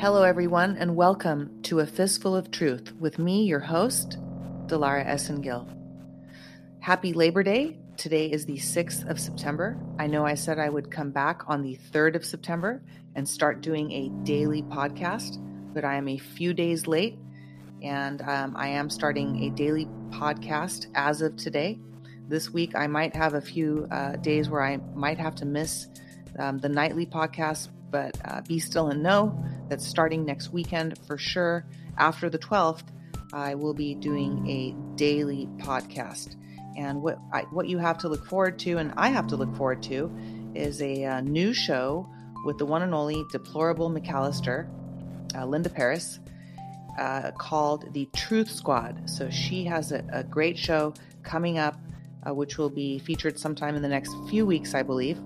Hello, everyone, and welcome to A Fistful of Truth with me, your host, Dilara Esengil. Happy Labor Day. Today is the 6th of September. I know I said I would come back on the 3rd of September and start doing a daily podcast, but I am a few days late and um, I am starting a daily podcast as of today. This week, I might have a few uh, days where I might have to miss um, the nightly podcast but uh, be still and know that starting next weekend for sure, after the 12th, I will be doing a daily podcast. And what I, what you have to look forward to, and I have to look forward to, is a, uh, new show with the one and only deplorable McAllister, uh, Linda Paris, uh, called the Truth Squad. So she has a, a great show coming up, uh, which will be featured sometime in the next few weeks, I believe.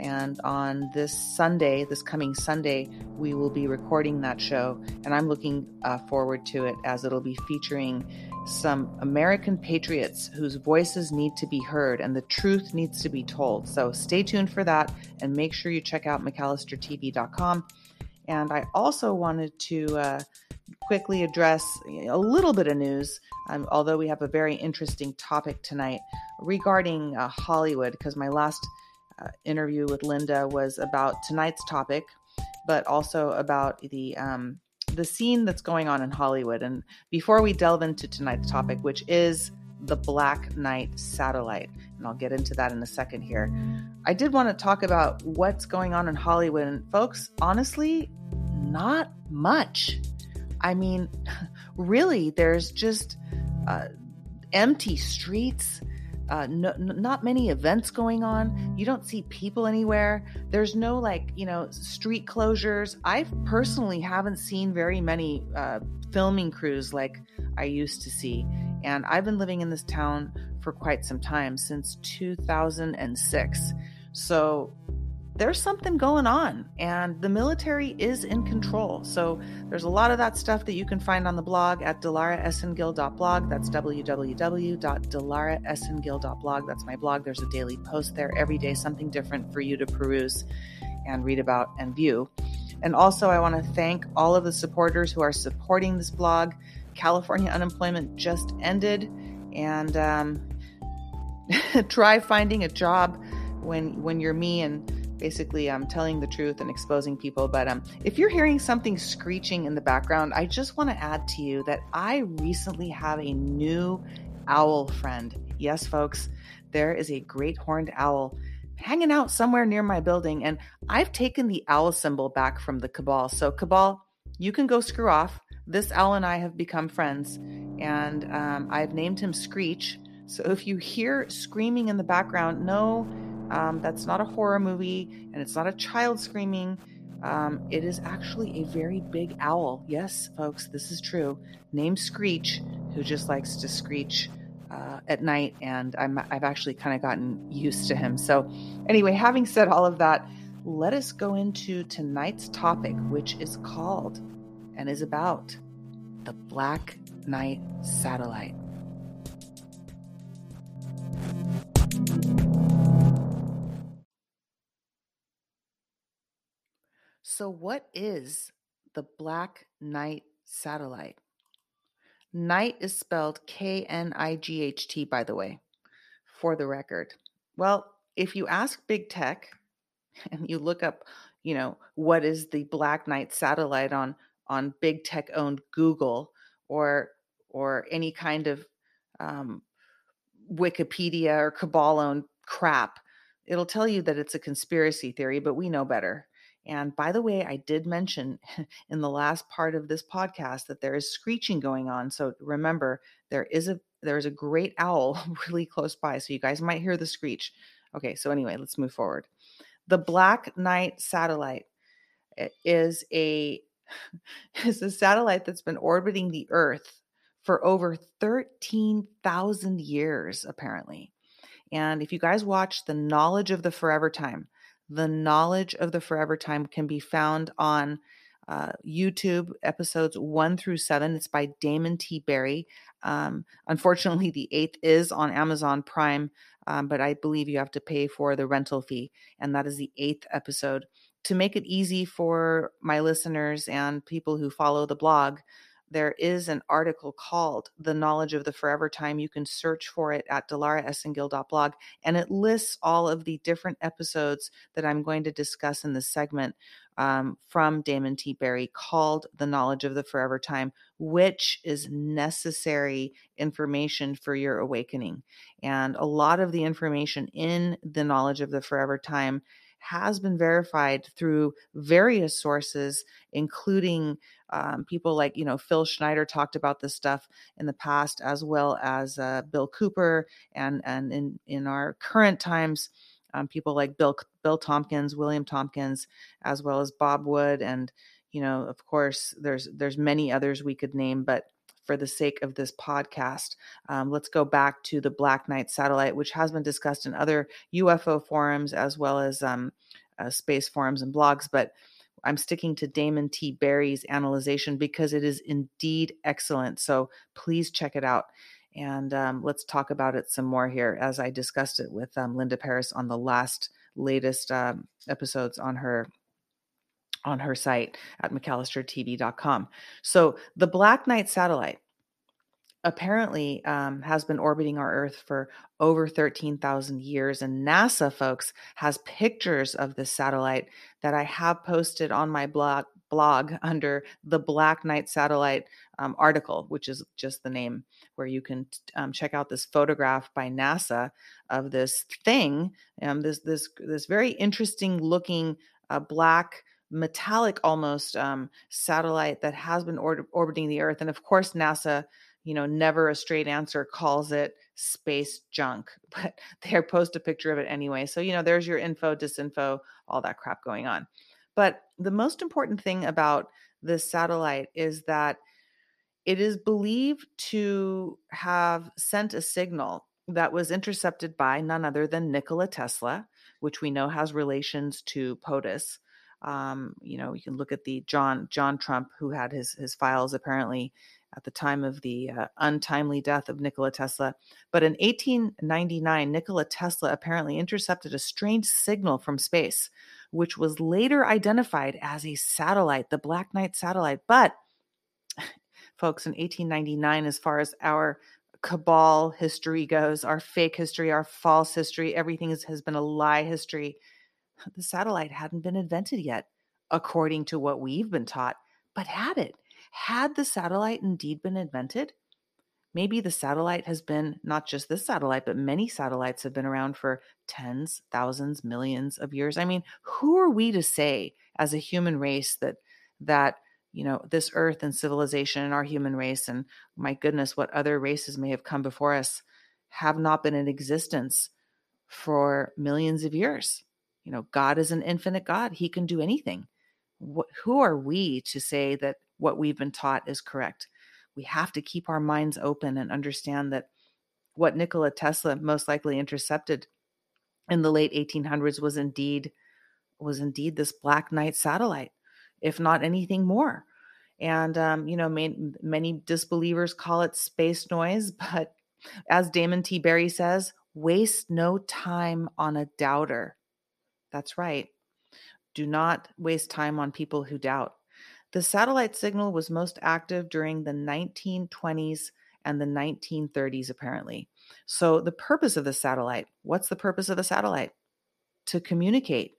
And on this Sunday, this coming Sunday, we will be recording that show. And I'm looking uh, forward to it as it'll be featuring some American patriots whose voices need to be heard and the truth needs to be told. So stay tuned for that and make sure you check out McAllisterTV.com. And I also wanted to uh, quickly address a little bit of news, um, although we have a very interesting topic tonight regarding uh, Hollywood, because my last uh, interview with Linda was about tonight's topic, but also about the um, the scene that's going on in Hollywood. And before we delve into tonight's topic, which is the Black Knight satellite, and I'll get into that in a second here, I did want to talk about what's going on in Hollywood. And folks, honestly, not much. I mean, really, there's just uh, empty streets uh, no, not many events going on. You don't see people anywhere. There's no like, you know, street closures. I personally haven't seen very many uh, filming crews like I used to see. And I've been living in this town for quite some time since 2006. So there's something going on and the military is in control. So there's a lot of that stuff that you can find on the blog at dilaraesengil.blog. That's www.dilaraesengil.blog. That's my blog. There's a daily post there every day, something different for you to peruse and read about and view. And also, I want to thank all of the supporters who are supporting this blog. California unemployment just ended, and um, try finding a job when when you're me and basically um, telling the truth and exposing people. But um, if you're hearing something screeching in the background, I just want to add to you that I recently have a new owl friend. Yes, folks, there is a great horned owl hanging out somewhere near my building, and I've taken the owl symbol back from the cabal. So, cabal, you can go screw off. This owl and I have become friends, and um, I've named him Screech. So if you hear screaming in the background, no, um, that's not a horror movie and it's not a child screaming. Um, it is actually a very big owl. Yes, folks, this is true. Named Screech, who just likes to screech uh, at night, and I'm, I've actually kind of gotten used to him. So, anyway, having said all of that, let us go into tonight's topic, which is called and is about the Black Knight satellite. So, what is the Black Knight satellite? Knight is spelled K N I G H T, by the way, for the record. Well, if you ask big tech and you look up, you know, what is the Black Knight satellite on on big tech owned Google or or any kind of um, Wikipedia or cabal owned crap, it'll tell you that it's a conspiracy theory, but we know better. And by the way, I did mention in the last part of this podcast that there is screeching going on. So remember, there is a there is a great owl really close by, so you guys might hear the screech. Okay, so anyway, let's move forward. The Black Knight satellite eh, is a is a satellite that's been orbiting the Earth for over 13,000 years apparently. And if you guys watch The Knowledge of the Forever Time, the knowledge of the forever time can be found on uh, YouTube episodes one through seven. It's by Damon T. Berry. Um, unfortunately, the eighth is on Amazon Prime, um, but I believe you have to pay for the rental fee. And that is the eighth episode. To make it easy for my listeners and people who follow the blog, there is an article called The Knowledge of the Forever Time. You can search for it at dilaraesengil.blog, and it lists all of the different episodes that I'm going to discuss in this segment um, from Damon T. Berry called The Knowledge of the Forever Time, which is necessary information for your awakening. And a lot of the information in The Knowledge of the Forever Time has been verified through various sources, including um, people like, you know, Phil Schneider talked about this stuff in the past, as well as uh, Bill Cooper, and and in in our current times, um, people like Bill Bill Tompkins, William Tompkins, as well as Bob Wood, and you know, of course, there's there's many others we could name, but for the sake of this podcast. Um, let's go back to the Black Knight satellite, which has been discussed in other UFO forums as well as um, uh, space forums and blogs. But I'm sticking to Damon T. Berry's analysis because it is indeed excellent. So please check it out. And um, let's talk about it some more here as I discussed it with um, Linda Paris on the last latest um, episodes on her on her site at mcallistertv.com. So the Black Knight satellite apparently um, has been orbiting our Earth for over 13,000 years. And NASA, folks, has pictures of this satellite that I have posted on my blog blog under the Black Knight satellite um, article, which is just the name, where you can um, check out this photograph by NASA of this thing, um, this this this very interesting looking uh, black metallic almost um, satellite that has been or- orbiting the Earth. And of course, NASA, you know, never a straight answer calls it space junk, but they post a picture of it anyway. So, you know, there's your info, disinfo, all that crap going on. But the most important thing about this satellite is that it is believed to have sent a signal that was intercepted by none other than Nikola Tesla, which we know has relations to POTUS. Um, you know, you can look at the John John Trump, who had his his files apparently at the time of the uh, untimely death of Nikola Tesla. But in 1899, Nikola Tesla apparently intercepted a strange signal from space, which was later identified as a satellite, the Black Knight satellite. But folks, in 1899, as far as our cabal history goes, our fake history, our false history, everything has been a lie history the satellite hadn't been invented yet, according to what we've been taught. But had it? Had the satellite indeed been invented? Maybe the satellite has been not just this satellite, but many satellites have been around for tens, thousands, millions of years. I mean, who are we to say as a human race that that you know this earth and civilization and our human race and my goodness what other races may have come before us have not been in existence for millions of years you know, God is an infinite God. He can do anything. Who are we to say that what we've been taught is correct? We have to keep our minds open and understand that what Nikola Tesla most likely intercepted in the late 1800s was indeed was indeed this black knight satellite, if not anything more. And um, you know, many, many disbelievers call it space noise, but as Damon T. Berry says, waste no time on a doubter. That's right. Do not waste time on people who doubt. The satellite signal was most active during the 1920s and the 1930s, apparently. So, the purpose of the satellite what's the purpose of the satellite? To communicate.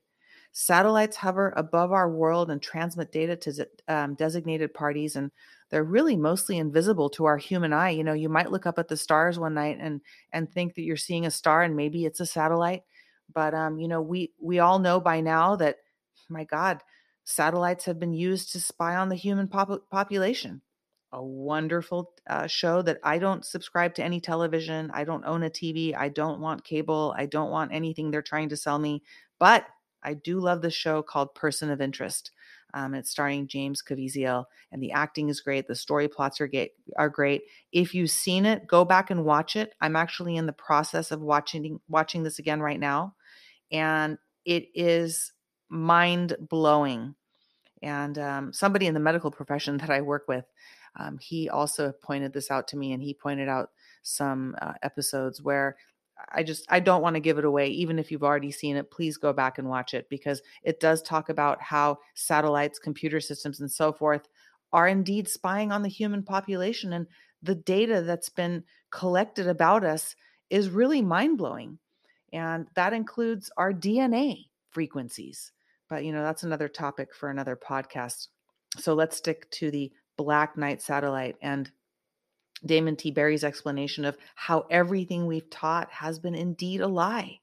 Satellites hover above our world and transmit data to um, designated parties, and they're really mostly invisible to our human eye. You know, you might look up at the stars one night and and think that you're seeing a star, and maybe it's a satellite. But um, you know, we we all know by now that, my God, satellites have been used to spy on the human pop- population. A wonderful uh, show that I don't subscribe to any television. I don't own a TV. I don't want cable. I don't want anything they're trying to sell me. But I do love the show called Person of Interest. Um, it's starring James Caviezel, and the acting is great. The story plots are great. Are great. If you've seen it, go back and watch it. I'm actually in the process of watching watching this again right now, and it is mind blowing. And um, somebody in the medical profession that I work with, um, he also pointed this out to me, and he pointed out some uh, episodes where I just I don't want to give it away even if you've already seen it please go back and watch it because it does talk about how satellites computer systems and so forth are indeed spying on the human population and the data that's been collected about us is really mind-blowing and that includes our DNA frequencies but you know that's another topic for another podcast so let's stick to the black knight satellite and Damon T. Berry's explanation of how everything we've taught has been indeed a lie.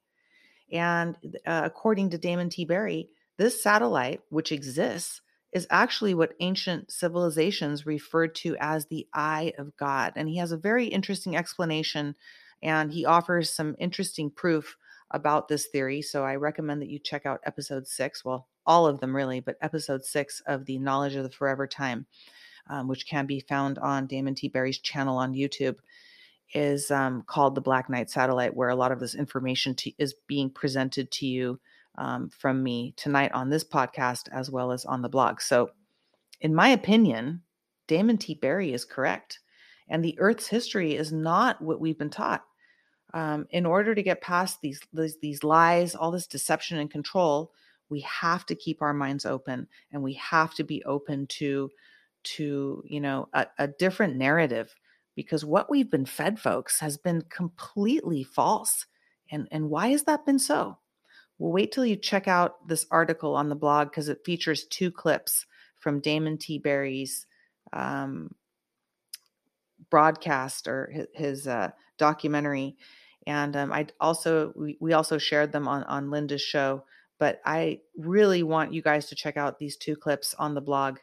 And uh, according to Damon T. Berry, this satellite, which exists, is actually what ancient civilizations referred to as the eye of God. And he has a very interesting explanation and he offers some interesting proof about this theory. So I recommend that you check out episode six. Well, all of them really, but episode six of the Knowledge of the Forever Time um, which can be found on Damon T. Berry's channel on YouTube, is um, called the Black Knight Satellite, where a lot of this information to, is being presented to you um, from me tonight on this podcast as well as on the blog. So, in my opinion, Damon T. Berry is correct. And the Earth's history is not what we've been taught. Um, in order to get past these, these these lies, all this deception and control, we have to keep our minds open, and we have to be open to to you know a, a different narrative because what we've been fed folks has been completely false and and why has that been so? Well wait till you check out this article on the blog because it features two clips from damon t. Berry's um, broadcast or his, his uh, documentary and um, i also we, we also shared them on on linda's show but i really want you guys to check out these two clips on the blog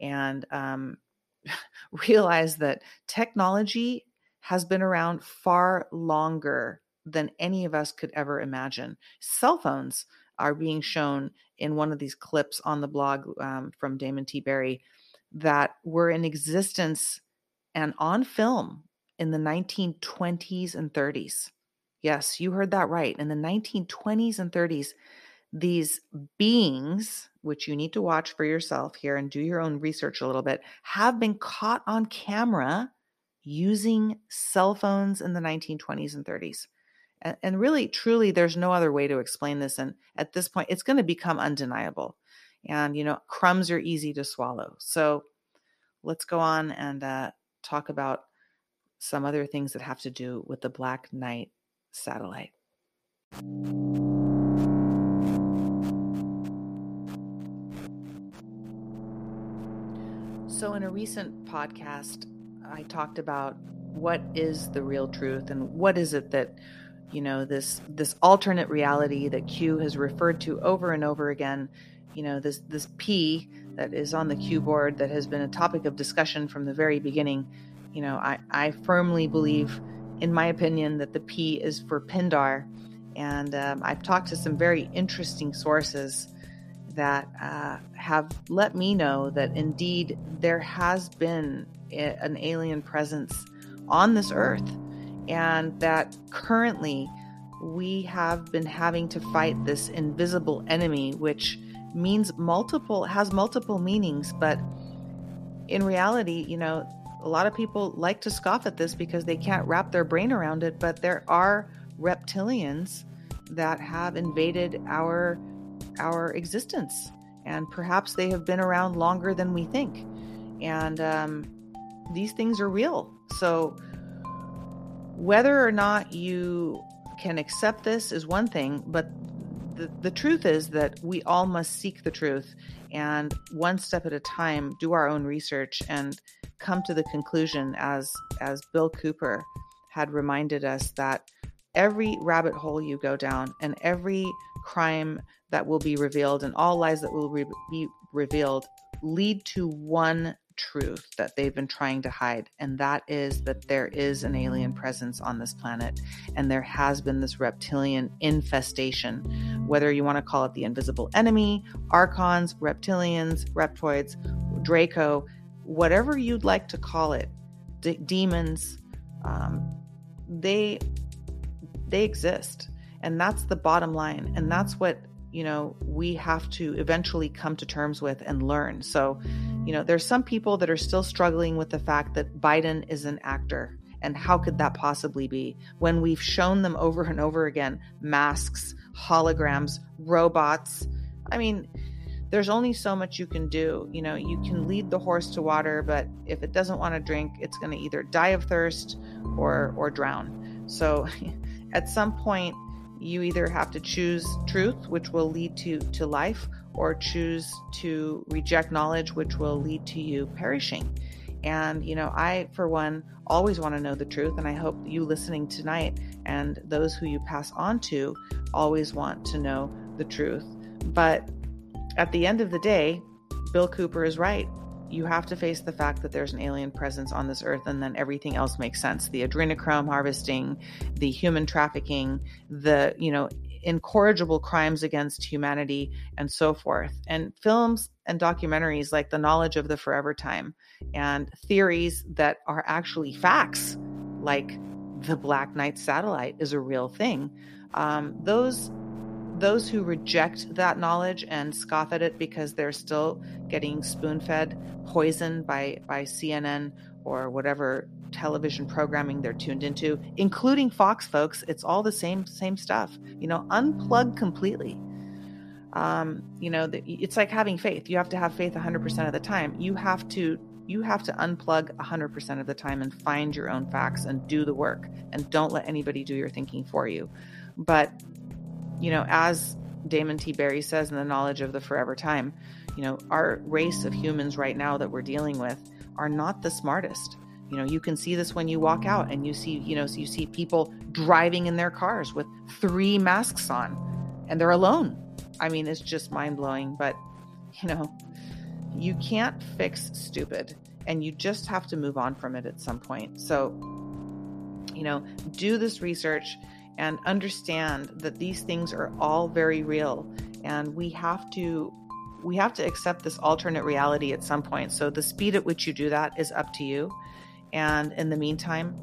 and um, realize that technology has been around far longer than any of us could ever imagine. Cell phones are being shown in one of these clips on the blog um, from Damon T. Berry that were in existence and on film in the 1920s and 30s. Yes, you heard that right. In the 1920s and 30s, these beings, which you need to watch for yourself here and do your own research a little bit, have been caught on camera using cell phones in the 1920s and 30s. And, and really, truly, there's no other way to explain this. And at this point, it's going to become undeniable. And, you know, crumbs are easy to swallow. So let's go on and uh, talk about some other things that have to do with the Black Knight satellite. So, in a recent podcast, I talked about what is the real truth and what is it that you know this this alternate reality that Q has referred to over and over again. You know this this P that is on the Q board that has been a topic of discussion from the very beginning. You know, I I firmly believe, in my opinion, that the P is for Pindar, and um, I've talked to some very interesting sources that uh, have let me know that indeed there has been a, an alien presence on this earth, and that currently we have been having to fight this invisible enemy, which means multiple, has multiple meanings, but in reality, you know, a lot of people like to scoff at this because they can't wrap their brain around it, but there are reptilians that have invaded our our existence. And perhaps they have been around longer than we think. And um, these things are real. So, whether or not you can accept this is one thing, but the, truth is that we all must seek the truth and one step at a time do our own research and come to the conclusion as as Bill Cooper had reminded us that every rabbit hole you go down and every crime that will be revealed and all lies that will re- be revealed lead to one truth that they've been trying to hide, and that is that there is an alien presence on this planet, and there has been this reptilian infestation. Whether you want to call it the invisible enemy, archons, reptilians, reptoids, Draco, whatever you'd like to call it, d- demons, um, they they exist, and that's the bottom line, and that's what you know, we have to eventually come to terms with and learn. So, you know, there's some people that are still struggling with the fact that Biden is an actor And how could that possibly be when we've shown them over and over again masks, holograms, robots? I mean, there's only so much you can do. You know, you can lead the horse to water, but if it doesn't want to drink, it's going to either die of thirst or or drown. So at some point you either have to choose truth, which will lead to to life, or choose to reject knowledge, which will lead to you perishing. And, you know, I, for one, always want to know the truth. And I hope you listening tonight and those who you pass on to always want to know the truth. But at the end of the day, Bill Cooper is right. You have to face the fact that there's an alien presence on this earth, and then everything else makes sense. The adrenochrome harvesting, the human trafficking, the, you know, incorrigible crimes against humanity, and so forth. And films and documentaries like The Knowledge of the Forever Time and theories that are actually facts, like the Black Knight satellite is a real thing. Um, those those who reject that knowledge and scoff at it because they're still getting spoon-fed poison by by CNN or whatever television programming they're tuned into, including Fox folks. It's all the same same stuff. You know, unplug completely. Um, you know, the, it's like having faith. You have to have faith 100% of the time. You have to you have to unplug 100% of the time and find your own facts and do the work and don't let anybody do your thinking for you. But you know, as Damon T. Berry says in The Knowledge of the Forever Time, you know, our race of humans right now that we're dealing with are not the smartest. You know, you can see this when you walk out and you see, you know, you see people driving in their cars with three masks on and they're alone. I mean, it's just mind blowing, but you know, you can't fix stupid and you just have to move on from it at some point. So, you know, do this research and understand that these things are all very real and we have to we have to accept this alternate reality at some point. So the speed at which you do that is up to you. And in the meantime,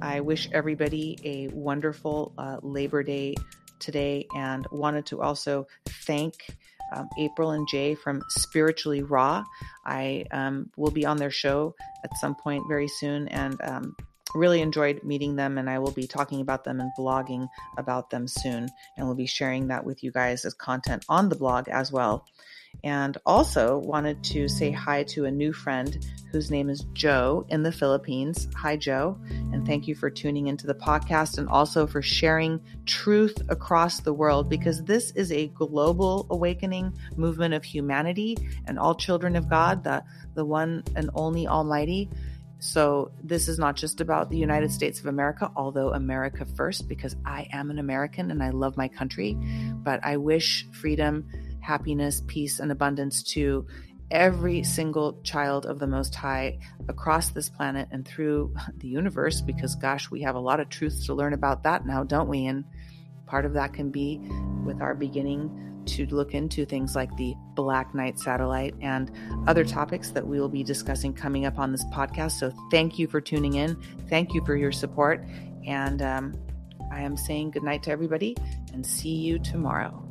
I wish everybody a wonderful uh, Labor Day today and wanted to also thank um, April and Jay from Spiritually Raw. I um, will be on their show at some point very soon and um, really enjoyed meeting them. And I will be talking about them and blogging about them soon. And we'll be sharing that with you guys as content on the blog as well and also wanted to say hi to a new friend whose name is Joe in the Philippines. Hi, Joe, and thank you for tuning into the podcast and also for sharing truth across the world because this is a global awakening movement of humanity and all children of God, the, the one and only Almighty. So, this is not just about the United States of America, although America first, because I am an American and I love my country. But I wish freedom happiness, peace, and abundance to every single child of the Most High across this planet and through the universe, because gosh, we have a lot of truths to learn about that now, don't we? And part of that can be with our beginning to look into things like the Black Knight satellite and other topics that we will be discussing coming up on this podcast. So, thank you for tuning in. Thank you for your support. And um, I am saying goodnight to everybody and see you tomorrow.